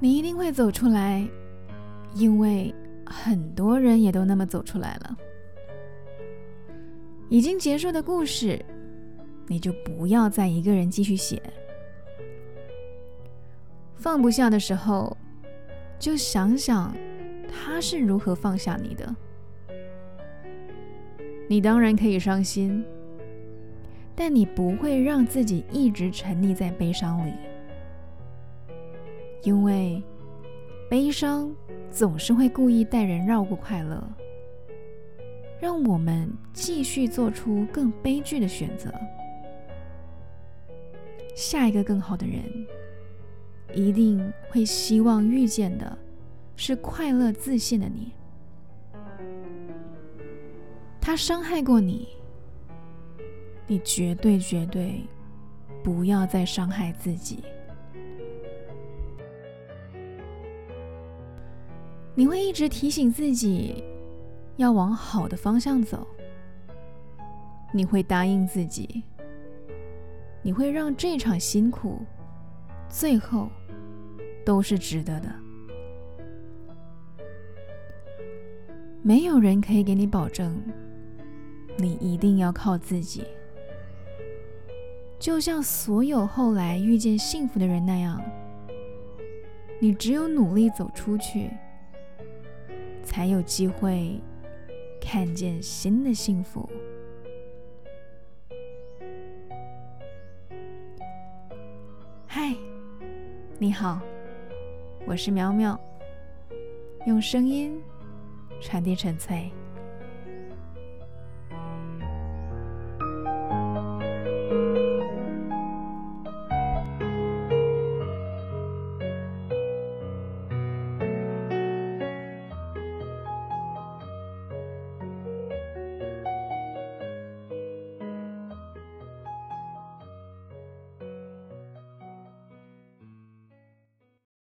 你一定会走出来，因为很多人也都那么走出来了。已经结束的故事，你就不要再一个人继续写。放不下的时候，就想想他是如何放下你的。你当然可以伤心，但你不会让自己一直沉溺在悲伤里。因为悲伤总是会故意带人绕过快乐，让我们继续做出更悲剧的选择。下一个更好的人，一定会希望遇见的是快乐自信的你。他伤害过你，你绝对绝对不要再伤害自己。你会一直提醒自己要往好的方向走，你会答应自己，你会让这场辛苦最后都是值得的。没有人可以给你保证，你一定要靠自己。就像所有后来遇见幸福的人那样，你只有努力走出去。才有机会看见新的幸福。嗨，你好，我是苗苗，用声音传递纯粹。